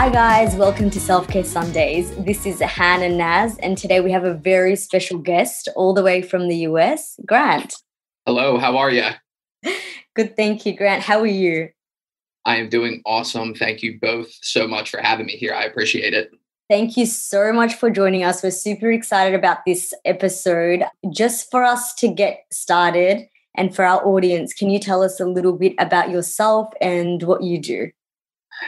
Hi, guys. Welcome to Self Care Sundays. This is Han and Naz, and today we have a very special guest all the way from the US, Grant. Hello, how are you? Good, thank you, Grant. How are you? I am doing awesome. Thank you both so much for having me here. I appreciate it. Thank you so much for joining us. We're super excited about this episode. Just for us to get started and for our audience, can you tell us a little bit about yourself and what you do?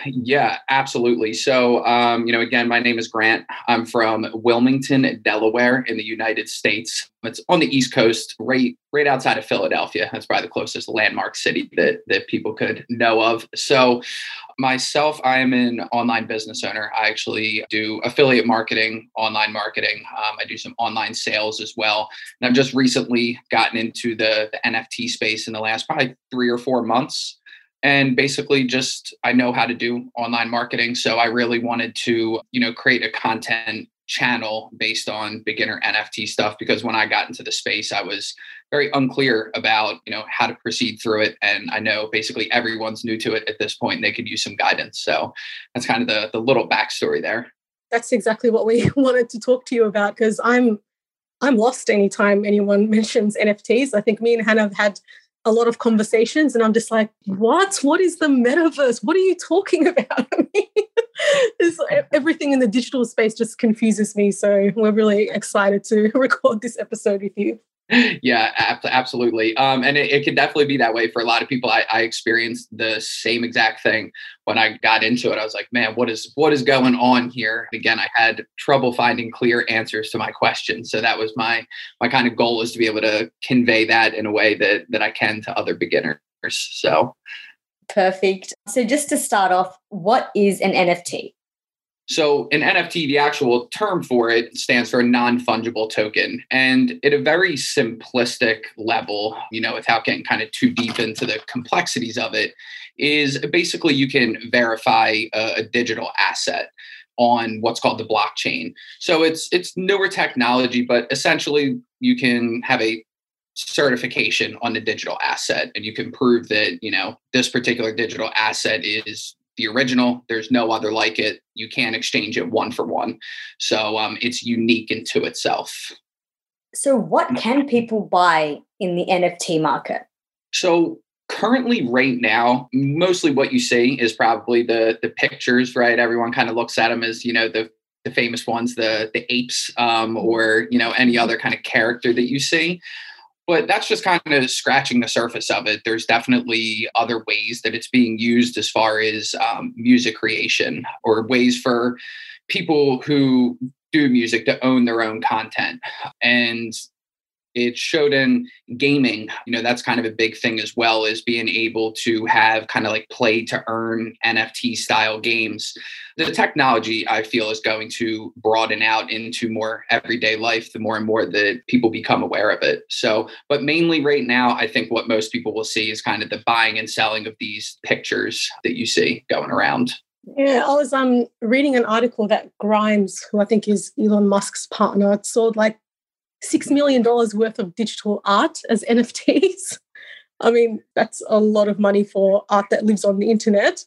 Yeah, absolutely. So, um, you know, again, my name is Grant. I'm from Wilmington, Delaware, in the United States. It's on the East Coast, right, right outside of Philadelphia. That's probably the closest landmark city that that people could know of. So, myself, I am an online business owner. I actually do affiliate marketing, online marketing. Um, I do some online sales as well. And I've just recently gotten into the, the NFT space in the last probably three or four months and basically just i know how to do online marketing so i really wanted to you know create a content channel based on beginner nft stuff because when i got into the space i was very unclear about you know how to proceed through it and i know basically everyone's new to it at this point and they could use some guidance so that's kind of the the little backstory there. That's exactly what we wanted to talk to you about because i'm i'm lost anytime anyone mentions nfts i think me and hannah have had a lot of conversations and I'm just like, what? What is the metaverse? What are you talking about? Everything in the digital space just confuses me. So we're really excited to record this episode with you yeah, absolutely. Um, and it, it, can definitely be that way for a lot of people. I, I, experienced the same exact thing when I got into it. I was like, man, what is what is going on here? Again, I had trouble finding clear answers to my questions. So that was my my kind of goal is to be able to convey that in a way that that I can to other beginners. So perfect. So just to start off, what is an NFT? So, an NFT, the actual term for it stands for a non fungible token. And at a very simplistic level, you know, without getting kind of too deep into the complexities of it, is basically you can verify a, a digital asset on what's called the blockchain. So it's it's newer technology, but essentially you can have a certification on the digital asset and you can prove that you know this particular digital asset is the original. There's no other like it. You can't exchange it one for one. So um, it's unique into itself. So, what can people buy in the NFT market? So, currently, right now, mostly what you see is probably the the pictures. Right, everyone kind of looks at them as you know the the famous ones, the the apes, um, or you know any other kind of character that you see but that's just kind of scratching the surface of it. There's definitely other ways that it's being used as far as um, music creation or ways for people who do music to own their own content. And it showed in gaming. You know that's kind of a big thing as well is being able to have kind of like play to earn nft style games. The technology i feel is going to broaden out into more everyday life the more and more that people become aware of it. So but mainly right now i think what most people will see is kind of the buying and selling of these pictures that you see going around. Yeah, I was um reading an article that Grimes, who I think is Elon Musk's partner, sold like $6 million worth of digital art as NFTs. I mean, that's a lot of money for art that lives on the internet.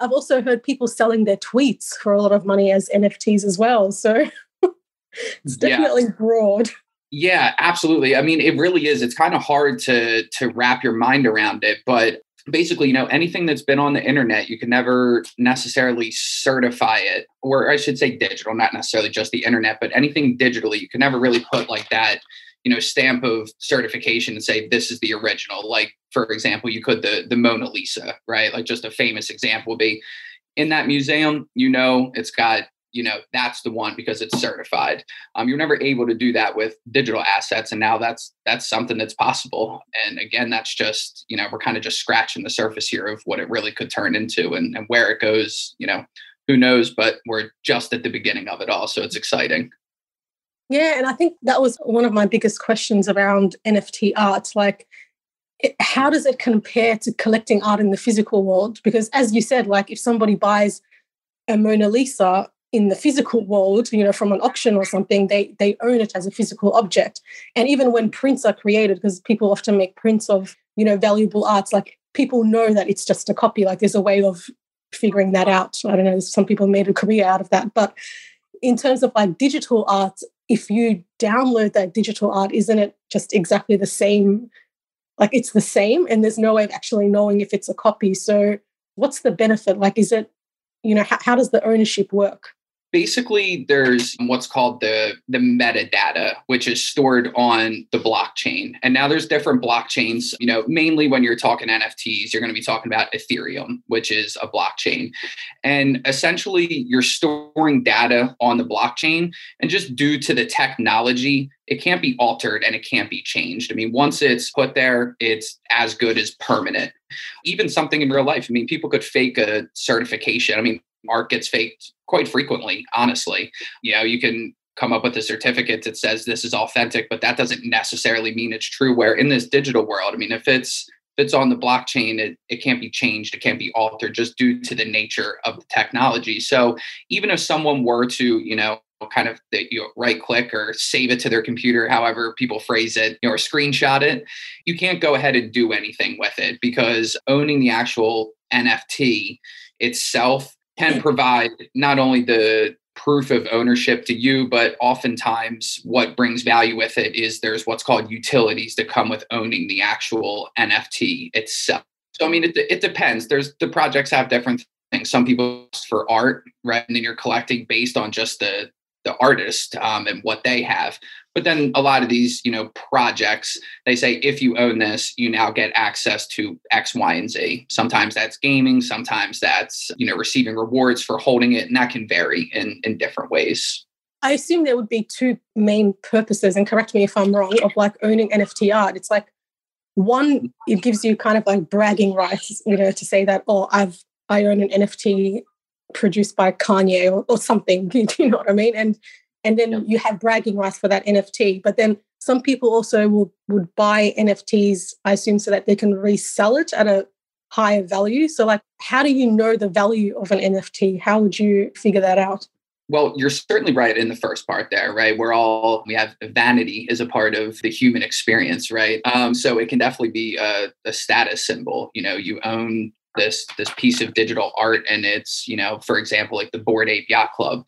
I've also heard people selling their tweets for a lot of money as NFTs as well. So it's definitely yeah. broad. Yeah, absolutely. I mean, it really is. It's kind of hard to to wrap your mind around it, but basically, you know, anything that's been on the internet, you can never necessarily certify it, or I should say digital, not necessarily just the internet, but anything digitally, you can never really put like that, you know, stamp of certification and say this is the original. Like, for example, you could the the Mona Lisa, right? Like just a famous example would be in that museum, you know, it's got you know that's the one because it's certified. Um, you're never able to do that with digital assets and now that's that's something that's possible. And again that's just you know we're kind of just scratching the surface here of what it really could turn into and, and where it goes you know who knows but we're just at the beginning of it all so it's exciting. Yeah and i think that was one of my biggest questions around nft art like it, how does it compare to collecting art in the physical world? Because as you said like if somebody buys a Mona Lisa, in the physical world, you know, from an auction or something, they they own it as a physical object. And even when prints are created, because people often make prints of, you know, valuable arts, like people know that it's just a copy. Like there's a way of figuring that out. I don't know, some people made a career out of that. But in terms of like digital art, if you download that digital art, isn't it just exactly the same? Like it's the same, and there's no way of actually knowing if it's a copy. So, what's the benefit? Like, is it, you know, how, how does the ownership work? Basically there's what's called the the metadata which is stored on the blockchain. And now there's different blockchains. You know mainly when you're talking nfts you're going to be talking about ethereum which is a blockchain. And essentially you're storing data on the blockchain. And just due to the technology it can't be altered and it can't be changed. I mean once it's put there it's as good as permanent. Even something in real life. I mean people could fake a certification. I mean art gets faked quite frequently, honestly. You know, you can come up with a certificate that says this is authentic, but that doesn't necessarily mean it's true. Where in this digital world, I mean, if it's if it's on the blockchain, it, it can't be changed, it can't be altered just due to the nature of the technology. So even if someone were to, you know, kind of that you know, right click or save it to their computer, however people phrase it, you know, or screenshot it, you can't go ahead and do anything with it because owning the actual NFT itself can provide not only the proof of ownership to you, but oftentimes what brings value with it is there's what's called utilities that come with owning the actual NFT itself. So, I mean, it, it depends. There's the projects have different things. Some people for art, right? And then you're collecting based on just the the artist um, and what they have. But then a lot of these, you know, projects, they say if you own this, you now get access to X, Y, and Z. Sometimes that's gaming, sometimes that's, you know, receiving rewards for holding it, and that can vary in in different ways. I assume there would be two main purposes, and correct me if I'm wrong, of like owning NFT art. It's like one, it gives you kind of like bragging rights, you know, to say that, oh, I've I own an NFT produced by Kanye or, or something. Do you know what I mean? And and then you have bragging rights for that NFT. But then some people also will would buy NFTs, I assume, so that they can resell it at a higher value. So like how do you know the value of an NFT? How would you figure that out? Well, you're certainly right in the first part there, right? We're all, we have vanity as a part of the human experience, right? Um, so it can definitely be a, a status symbol. You know, you own this this piece of digital art and it's you know for example like the Bored Ape Yacht Club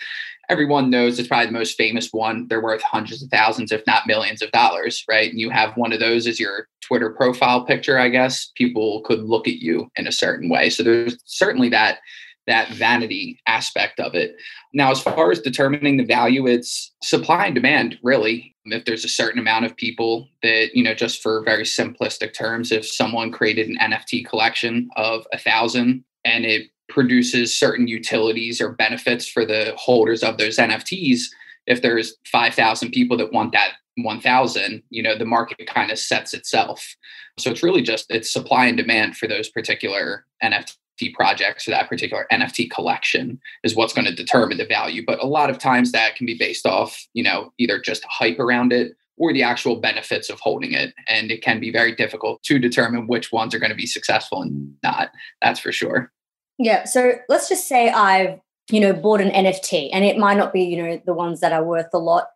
everyone knows it's probably the most famous one they're worth hundreds of thousands if not millions of dollars right and you have one of those as your twitter profile picture i guess people could look at you in a certain way so there's certainly that that vanity aspect of it. Now, as far as determining the value, it's supply and demand, really. If there's a certain amount of people that, you know, just for very simplistic terms, if someone created an NFT collection of a thousand and it produces certain utilities or benefits for the holders of those NFTs, if there's 5,000 people that want that 1000 you know the market kind of sets itself so it's really just it's supply and demand for those particular nft projects or that particular NFT collection is what's going to determine the value. But a lot of times that can be based off, you know, either just hype around it or the actual benefits of holding it. And it can be very difficult to determine which ones are going to be successful and not. That's for sure. Yeah. So let's just say I've, you know, bought an NFT and it might not be, you know, the ones that are worth a lot.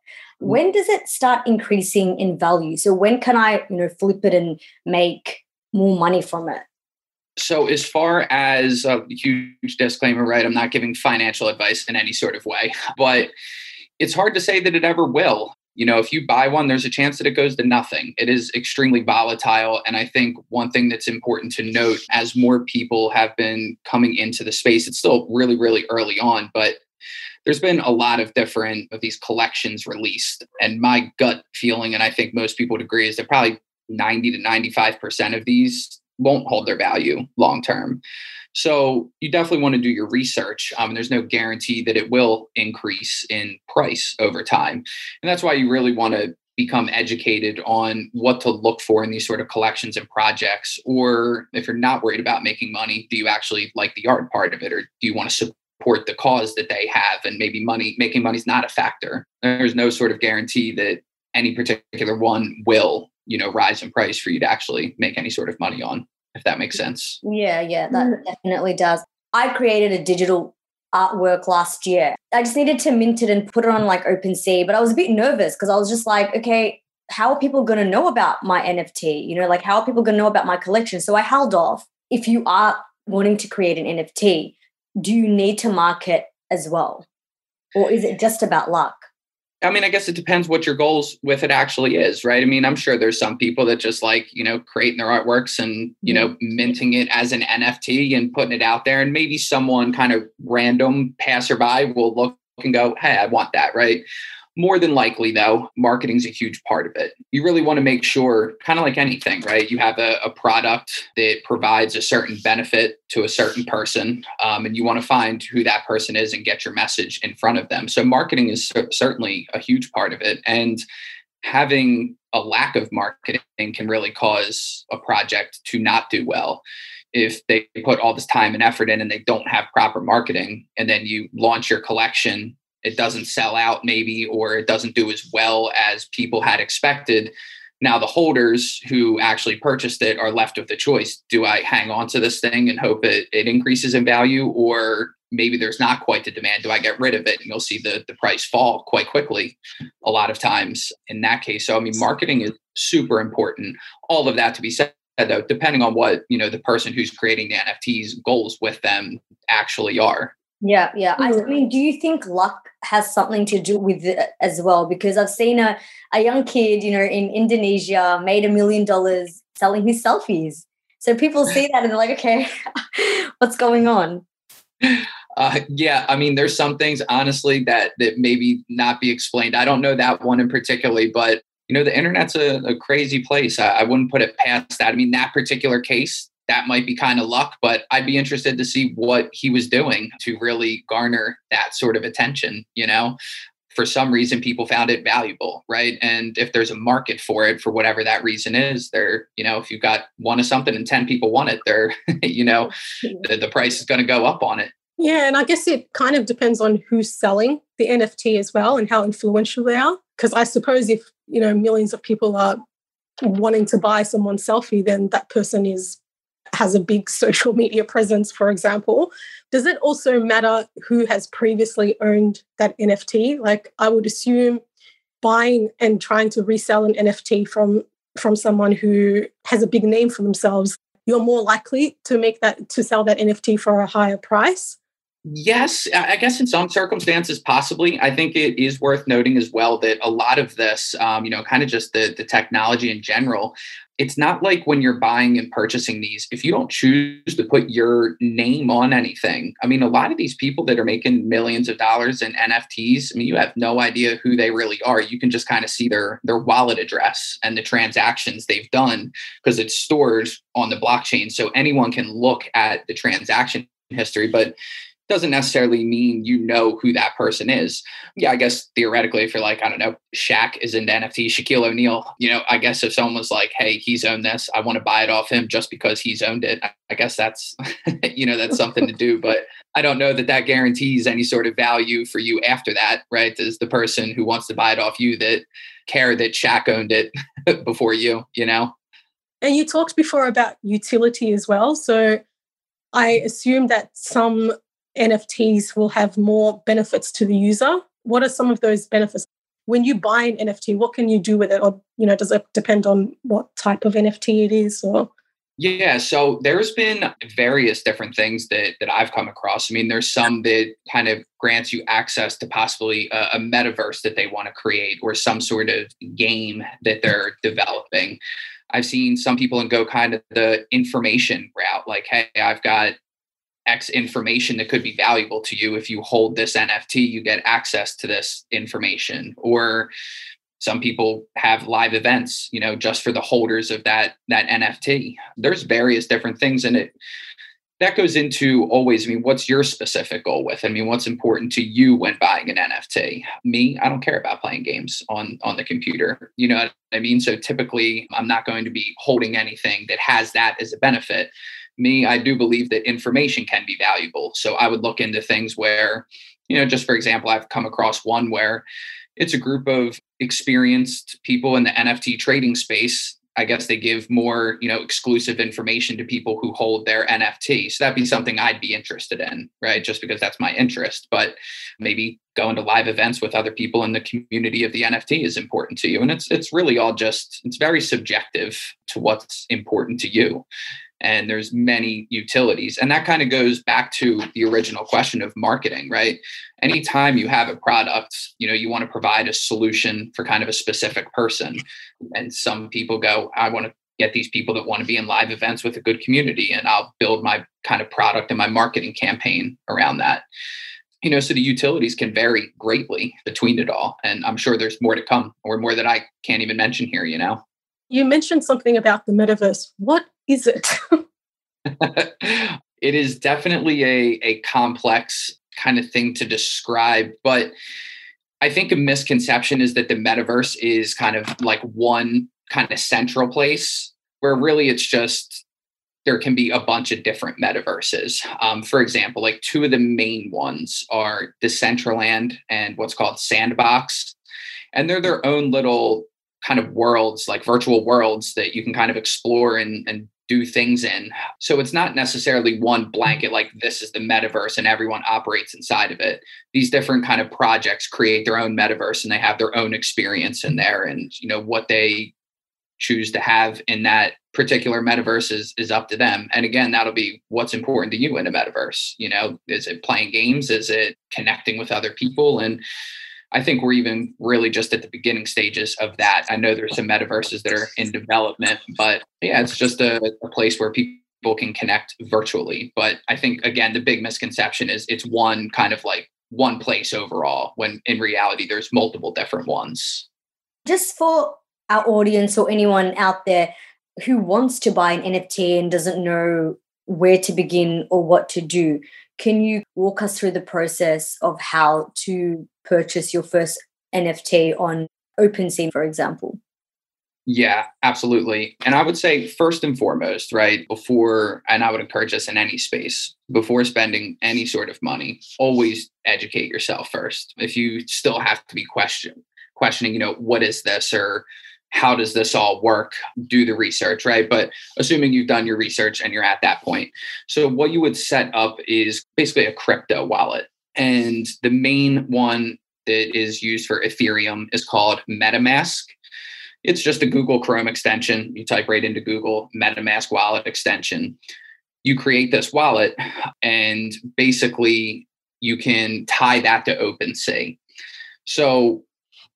Mm. When does it start increasing in value? So when can I, you know, flip it and make more money from it? So, as far as a huge disclaimer, right? I'm not giving financial advice in any sort of way, but it's hard to say that it ever will. You know, if you buy one, there's a chance that it goes to nothing. It is extremely volatile. And I think one thing that's important to note as more people have been coming into the space, it's still really, really early on, but there's been a lot of different of these collections released. And my gut feeling, and I think most people would agree, is that probably 90 to 95% of these won't hold their value long term. So you definitely want to do your research. Um, there's no guarantee that it will increase in price over time. And that's why you really want to become educated on what to look for in these sort of collections and projects. Or if you're not worried about making money, do you actually like the art part of it? Or do you want to support the cause that they have? And maybe money, making money is not a factor. There's no sort of guarantee that any particular one will you know rise in price for you to actually make any sort of money on if that makes sense yeah yeah that mm. definitely does i created a digital artwork last year i just needed to mint it and put it on like OpenSea but i was a bit nervous because i was just like okay how are people going to know about my nft you know like how are people going to know about my collection so i held off if you are wanting to create an nft do you need to market as well? Or is it just about luck? I mean, I guess it depends what your goals with it actually is, right? I mean, I'm sure there's some people that just like, you know, creating their artworks and, you know, minting it as an NFT and putting it out there. And maybe someone kind of random passerby will look and go, hey, I want that, right? More than likely, though, marketing is a huge part of it. You really want to make sure, kind of like anything, right? You have a, a product that provides a certain benefit to a certain person, um, and you want to find who that person is and get your message in front of them. So, marketing is certainly a huge part of it. And having a lack of marketing can really cause a project to not do well if they put all this time and effort in and they don't have proper marketing and then you launch your collection it doesn't sell out maybe or it doesn't do as well as people had expected. Now the holders who actually purchased it are left with the choice do i hang on to this thing and hope it, it increases in value or maybe there's not quite the demand do i get rid of it? And you'll see the, the price fall quite quickly a lot of times in that case. So i mean marketing is super important. All of that to be said though depending on what you know the person who's creating the nfts goals with them actually are yeah, yeah. I mean, do you think luck has something to do with it as well? Because I've seen a, a young kid, you know, in Indonesia made a million dollars selling his selfies. So people see that and they're like, okay, what's going on? Uh, yeah, I mean, there's some things honestly that that maybe not be explained. I don't know that one in particularly, but you know, the internet's a, a crazy place. I, I wouldn't put it past that. I mean, that particular case, that might be kind of luck, but I'd be interested to see what he was doing to really garner that sort of attention, you know? For some reason, people found it valuable, right? And if there's a market for it, for whatever that reason is, there, you know, if you've got one of something and 10 people want it, there, you know, the, the price is going to go up on it. Yeah. And I guess it kind of depends on who's selling the NFT as well and how influential they are. Because I suppose if, you know, millions of people are wanting to buy someone's selfie, then that person is has a big social media presence, for example, does it also matter who has previously owned that NFT? Like, I would assume buying and trying to resell an NFT from from someone who has a big name for themselves, you're more likely to make that to sell that NFT for a higher price. Yes, I guess in some circumstances, possibly. I think it is worth noting as well that a lot of this, um, you know, kind of just the, the technology in general, it's not like when you're buying and purchasing these, if you don't choose to put your name on anything, I mean, a lot of these people that are making millions of dollars in NFTs, I mean, you have no idea who they really are. You can just kind of see their their wallet address and the transactions they've done because it's stored on the blockchain. So anyone can look at the transaction history. But doesn't necessarily mean you know who that person is. Yeah, I guess theoretically, if you're like, I don't know, Shaq is into NFT, Shaquille O'Neal, you know, I guess if someone was like, hey, he's owned this, I want to buy it off him just because he's owned it, I guess that's, you know, that's something to do. But I don't know that that guarantees any sort of value for you after that, right? Does the person who wants to buy it off you that care that Shaq owned it before you, you know? And you talked before about utility as well. So I assume that some NFTs will have more benefits to the user. What are some of those benefits? When you buy an NFT, what can you do with it? Or, you know, does it depend on what type of NFT it is or yeah, so there's been various different things that that I've come across. I mean, there's some that kind of grants you access to possibly a, a metaverse that they want to create or some sort of game that they're developing. I've seen some people and go kind of the information route, like, hey, I've got X information that could be valuable to you. If you hold this NFT, you get access to this information. Or some people have live events, you know, just for the holders of that that NFT. There's various different things in it. That goes into always, I mean, what's your specific goal with? I mean, what's important to you when buying an NFT? Me, I don't care about playing games on on the computer. You know what I mean? So typically I'm not going to be holding anything that has that as a benefit me, I do believe that information can be valuable. So I would look into things where, you know, just for example, I've come across one where it's a group of experienced people in the NFT trading space. I guess they give more, you know, exclusive information to people who hold their NFT. So that'd be something I'd be interested in, right? Just because that's my interest. But maybe going to live events with other people in the community of the NFT is important to you. And it's it's really all just it's very subjective to what's important to you and there's many utilities. And that kind of goes back to the original question of marketing right? Anytime you have a product you know you want to provide a solution for kind of a specific person. And some people go i want to get these people that want to be in live events with a good community and i'll build my kind of product and my marketing campaign around that. You know so the utilities can vary greatly between it all and i'm sure there's more to come or more that i can't even mention here you know? You mentioned something about the metaverse. What is it it is definitely a, a complex kind of thing to describe but i think a misconception is that the metaverse is kind of like one kind of central place where really it's just there can be a bunch of different metaverses. Um, for example, like two of the main ones are Decentraland and what's called Sandbox. And they're their own little kind of worlds, like virtual worlds that you can kind of explore and, and do things in. So it's not necessarily one blanket, like this is the metaverse and everyone operates inside of it. These different kind of projects create their own metaverse and they have their own experience in there. And, you know, what they choose to have in that particular metaverse is, is up to them. And again, that'll be what's important to you in a metaverse. You know, is it playing games? Is it connecting with other people? And I think we're even really just at the beginning stages of that. I know there's some metaverses that are in development, but yeah, it's just a, a place where people can connect virtually. But I think again, the big misconception is it's one kind of like one place overall, when in reality there's multiple different ones. Just for our audience or anyone out there who wants to buy an NFT and doesn't know where to begin or what to do, can you walk us through the process of how to purchase your first NFT on OpenSea, for example? Yeah, absolutely. And I would say, first and foremost, right, before, and I would encourage this in any space, before spending any sort of money, always educate yourself first. If you still have to be question, questioning, you know, what is this or how does this all work? Do the research right? But assuming you've done your research and you're at that point. So what you would set up is basically a crypto wallet. And the main one that is used for ethereum is called metamask. It's just a google chrome extension. You type right into google metamask wallet extension. You create this wallet and basically you can tie that to OpenSea. So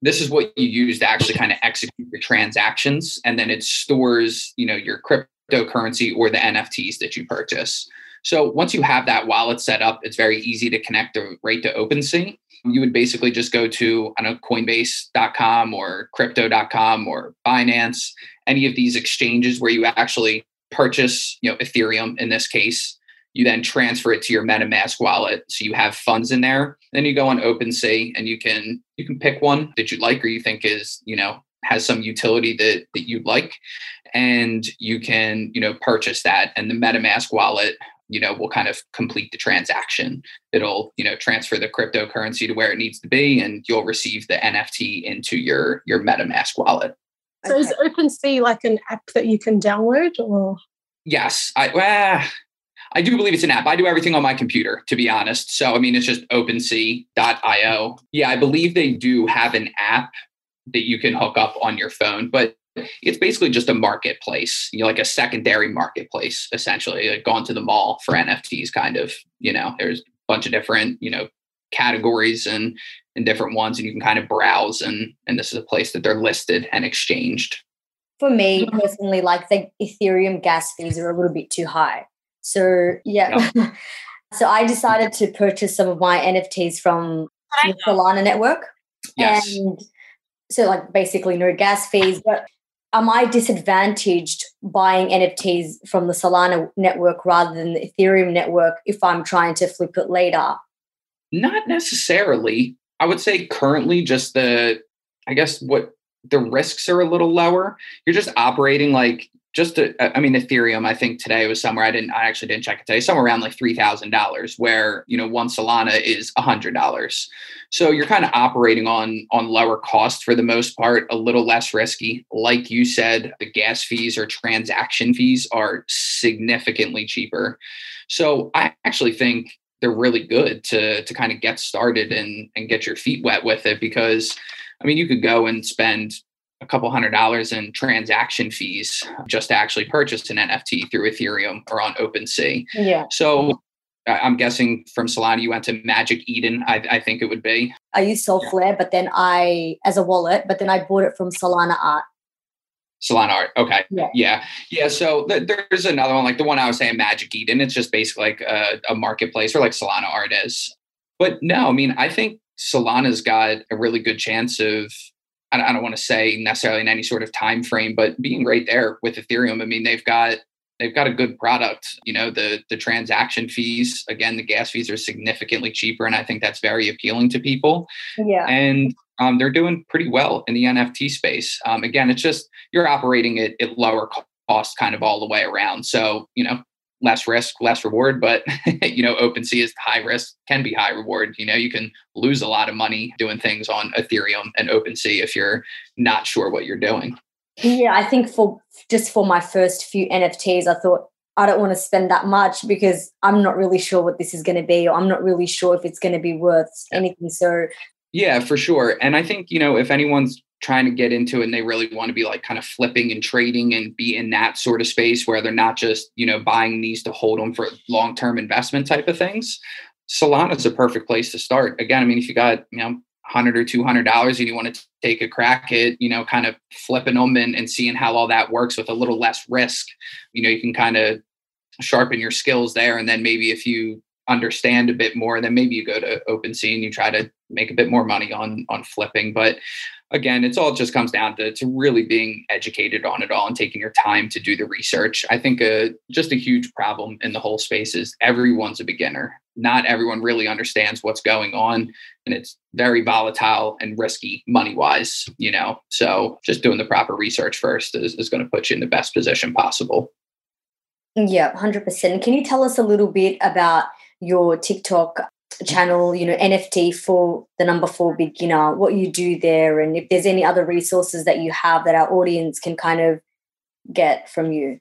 this is what you use to actually kind of execute your transactions and then it stores you know your cryptocurrency or the nfts that you purchase so once you have that wallet set up it's very easy to connect the right to OpenSea. You would basically just go to I know Coinbase.com or Crypto.com or Binance, any of these exchanges where you actually purchase, you know, Ethereum in this case, you then transfer it to your MetaMask wallet. So you have funds in there. Then you go on OpenSea and you can you can pick one that you like or you think is, you know, has some utility that that you like. And you can, you know, purchase that. And the MetaMask wallet, you know, will kind of complete the transaction. It'll, you know, transfer the cryptocurrency to where it needs to be and you'll receive the NFT into your your MetaMask wallet. So okay. is OpenSea like an app that you can download or Yes, I well, I do believe it's an app. I do everything on my computer, to be honest. So, I mean, it's just OpenSea.io. Yeah, I believe they do have an app that you can hook up on your phone, but it's basically just a marketplace, you know, like a secondary marketplace, essentially, like going to the mall for NFTs, kind of. You know, there's a bunch of different, you know, categories and and different ones, and you can kind of browse, and and this is a place that they're listed and exchanged. For me personally, like the Ethereum gas fees are a little bit too high. So yeah. yeah. so I decided to purchase some of my NFTs from the Solana network. Yes. And so like basically no gas fees, but am I disadvantaged buying NFTs from the Solana network rather than the Ethereum network if I'm trying to flip it later? Not necessarily. I would say currently just the I guess what the risks are a little lower. You're just operating like just I mean, Ethereum, I think today was somewhere I didn't, I actually didn't check it today, somewhere around like $3,000 where, you know, one Solana is a hundred dollars. So you're kind of operating on, on lower cost for the most part, a little less risky. Like you said, the gas fees or transaction fees are significantly cheaper. So I actually think they're really good to, to kind of get started and, and get your feet wet with it because I mean, you could go and spend a couple hundred dollars in transaction fees just to actually purchase an NFT through Ethereum or on OpenSea. Yeah. So I'm guessing from Solana you went to Magic Eden. I, I think it would be. I used Solflare, but then I as a wallet, but then I bought it from Solana Art. Solana Art. Okay. Yeah. Yeah. Yeah. So th- there's another one, like the one I was saying, Magic Eden. It's just basically like a, a marketplace or like Solana Art is. But no, I mean, I think Solana's got a really good chance of I don't want to say necessarily in any sort of time frame, but being right there with Ethereum. I mean, they've got they've got a good product. You know, the the transaction fees, again, the gas fees are significantly cheaper, and I think that's very appealing to people. Yeah. And um, they're doing pretty well in the NFT space. Um, again, it's just you're operating it at lower cost kind of all the way around. So, you know, less risk, less reward, but you know, OpenSea is high risk, can be high reward. You know, you can lose a lot of money doing things on Ethereum and OpenSea if you're not sure what you're doing. Yeah, I think for just for my first few NFTs, I thought I don't want to spend that much because I'm not really sure what this is going to be, or I'm not really sure if it's going to be worth anything. So, yeah, for sure. And I think, you know, if anyone's trying to get into and they really want to be like kind of flipping and trading and be in that sort of space where they're not just you know buying these to hold them for long-term investment type of things. Solana is a perfect place to start. Again i mean if you got you know 100 or 200 dollars and you want to take a crack at you know kind of flipping them and, and seeing how all that works with a little less risk you know you can kind of sharpen your skills there. And then maybe if you understand a bit more then maybe you go to OpenSea and you try to make a bit more money on on flipping but again, it's all just comes down to, to really being educated on it all and taking your time to do the research. I think a, just a huge problem in the whole space is everyone's a beginner. Not everyone really understands what's going on, and it's very volatile and risky money wise, you know. So just doing the proper research first is, is going to put you in the best position possible. Yeah, 100%. Can you tell us a little bit about your TikTok channel, you know, NFT for the number four beginner, what you do there, and if there's any other resources that you have that our audience can kind of get from you.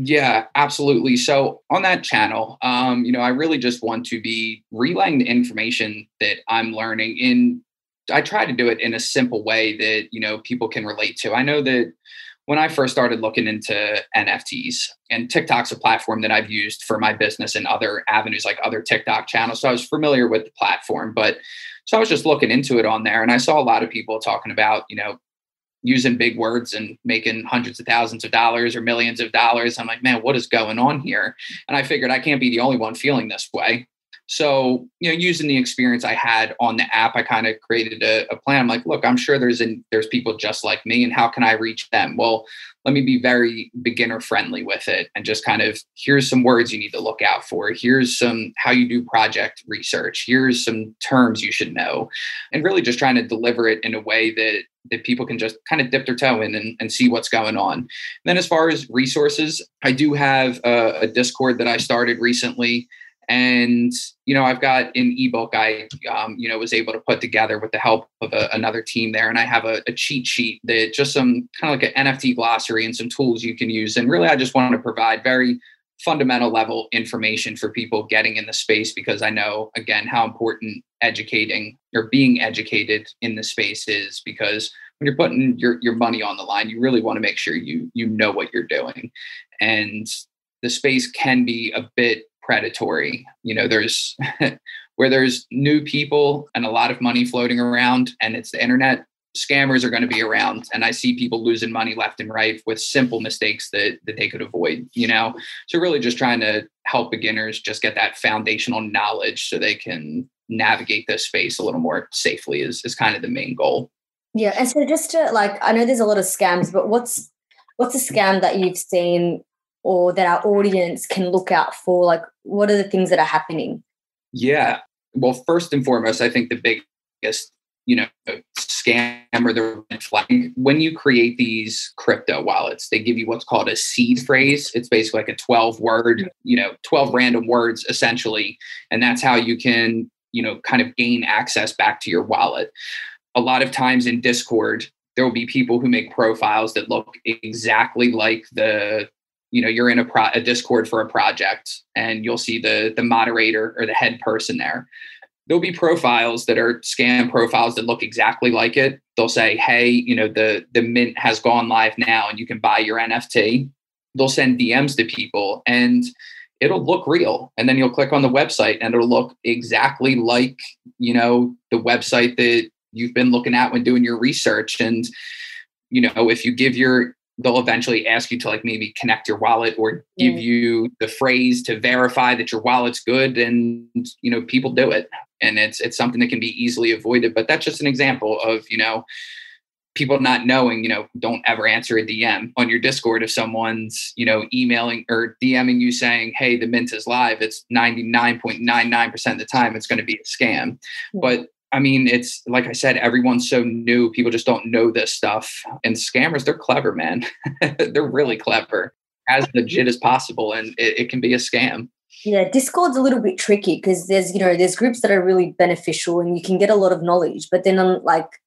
Yeah, absolutely. So on that channel, um, you know, I really just want to be relaying the information that I'm learning in I try to do it in a simple way that, you know, people can relate to. I know that when I first started looking into NFTs, and TikTok's a platform that I've used for my business and other avenues like other TikTok channels. So I was familiar with the platform, but so I was just looking into it on there and I saw a lot of people talking about, you know, using big words and making hundreds of thousands of dollars or millions of dollars. I'm like, man, what is going on here? And I figured I can't be the only one feeling this way. So, you know, using the experience I had on the app, I kind of created a, a, plan. I'm like, look, I'm sure there's in, there's people just like me, and how can I reach them? Well, let me be very beginner friendly with it, and just kind of here's some words you need to look out for. Here's some how you do project research. Here's some terms you should know, and really just trying to deliver it in a way that that people can just kind of dip their toe in and, and see what's going on. And then, as far as resources, I do have a, a Discord that I started recently and you know i've got an ebook i um, you know was able to put together with the help of a, another team there. And i have a, a, cheat sheet that just some kind of like an nft glossary and some tools you can use. And really i just want to provide very fundamental level information for people getting in the space because i know again how important educating or being educated in the space is because when you're putting your, your money on the line you really want to make sure you you know what you're doing. And the space can be a bit predatory. You know, there's where there's new people and a lot of money floating around, and it's the internet. Scammers are going to be around, and I see people losing money left and right with simple mistakes that that they could avoid. You know, so really just trying to help beginners just get that foundational knowledge so they can navigate this space a little more safely is is kind of the main goal. Yeah, and so just to like, I know there's a lot of scams, but what's what's a scam that you've seen or that our audience can look out for? Like, what are the things that are happening? Yeah. Well, first and foremost, I think the biggest, you know, scam or the red flag when you create these crypto wallets, they give you what's called a seed phrase. It's basically like a 12 word, you know, 12 random words essentially. And that's how you can, you know, kind of gain access back to your wallet. A lot of times in Discord, there will be people who make profiles that look exactly like the you know you're in a, pro- a discord for a project and you'll see the the moderator or the head person there there'll be profiles that are scam profiles that look exactly like it. They'll say, "Hey, you know, the the mint has gone live now, and you can buy your NFT." They'll send DMs to people, and it'll look real. And then you'll click on the website, and it'll look exactly like you know the website that you've been looking at when doing your research. And you know, if you give your they'll eventually ask you to like maybe connect your wallet or give mm. you the phrase to verify that your wallet's good and you know people do it and it's it's something that can be easily avoided but that's just an example of you know people not knowing you know don't ever answer a dm on your discord if someone's you know emailing or dming you saying hey the mint is live it's 99.99% of the time it's going to be a scam mm-hmm. but I mean, it's like I said, everyone's so new. People just don't know this stuff. And scammers, they're clever, man. they're really clever, as legit as possible. And it, it, can be a scam. Yeah, Discord's a little bit tricky because there's, you know, there's groups that are really beneficial and you can get a lot of knowledge. But then on like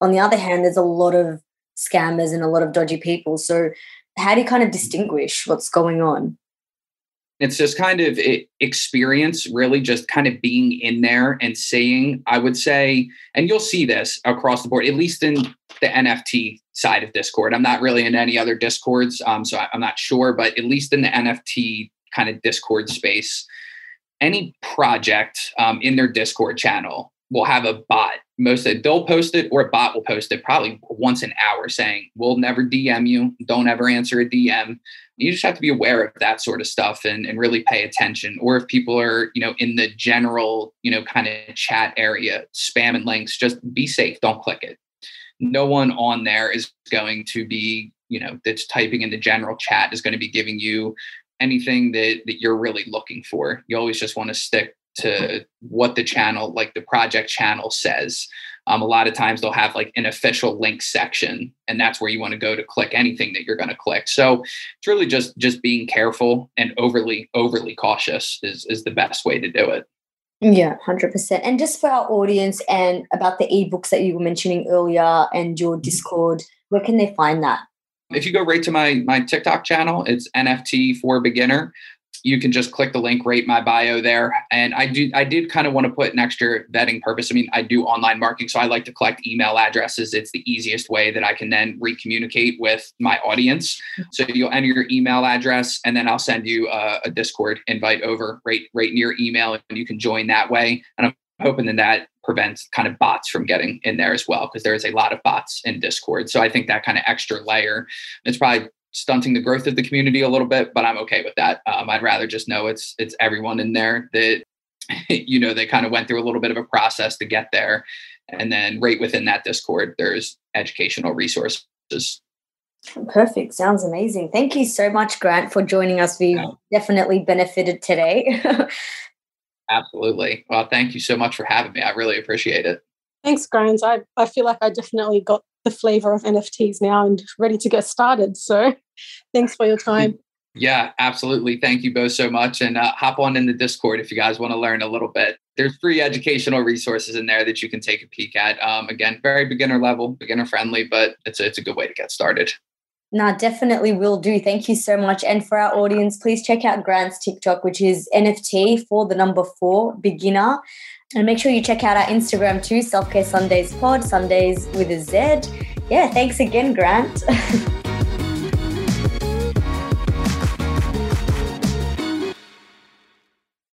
on the other hand, there's a lot of scammers and a lot of dodgy people. So how do you kind of distinguish what's going on? It's just kind of experience really just kind of being in there and seeing i would say and you'll see this across the board at least in the nft side of discord. I'm not really in any other discords um, so i'm not sure but at least in the nft kind of discord space any project um, in their discord channel will have a bot. Most of it, they'll post it or a bot will post it probably once an hour saying we'll never dm you. Don't ever answer a dm you just have to be aware of that sort of stuff and, and really pay attention. Or if people are you know in the general you know kind of chat area spamming links just be safe don't click it. No one on there is going to be you know that's typing in the general chat is going to be giving you anything that that you're really looking for. You always just want to stick to what the channel like the project channel says um, a lot of times they'll have like an official link section and that's where you want to go to click anything that you're going to click. So it's really just just being careful and overly overly cautious is is the best way to do it. Yeah 100% and just for our audience and about the ebooks that you were mentioning earlier and your mm-hmm. discord where can they find that? If you go right to my my tiktok channel it's nft for beginner you can just click the link rate my bio there. And i do i did kind of want to put an extra vetting purpose. I mean i do online marketing so i like to collect email addresses. It's the easiest way that i can then recommunicate with my audience. So you'll enter your email address and then i'll send you a, a discord invite over right right your email and you can join that way. And i'm hoping that that prevents kind of bots from getting in there as well because there is a lot of bots in discord. So i think that kind of extra layer it's probably stunting the growth of the community a little bit, but I'm okay with that. Um, I'd rather just know it's it's everyone in there that you know they kind of went through a little bit of a process to get there, and then right within that Discord, there's educational resources. Perfect. Sounds amazing. Thank you so much, Grant, for joining us. We yeah. definitely benefited today. Absolutely. Well, thank you so much for having me. I really appreciate it. Thanks, Grant. I, I feel like I definitely got the flavor of NFTs now and ready to get started. So thanks for your time. Yeah, absolutely. Thank you both so much. And uh, hop on in the Discord if you guys want to learn a little bit. There's free educational resources in there that you can take a peek at. Um, again, very beginner level, beginner friendly, but it's a, it's a good way to get started. No, definitely will do. Thank you so much. And for our audience, please check out Grant's TikTok, which is NFT for the number four beginner. And make sure you check out our Instagram too, Self Care Sundays Pod, Sundays with a Z. Yeah, thanks again, Grant.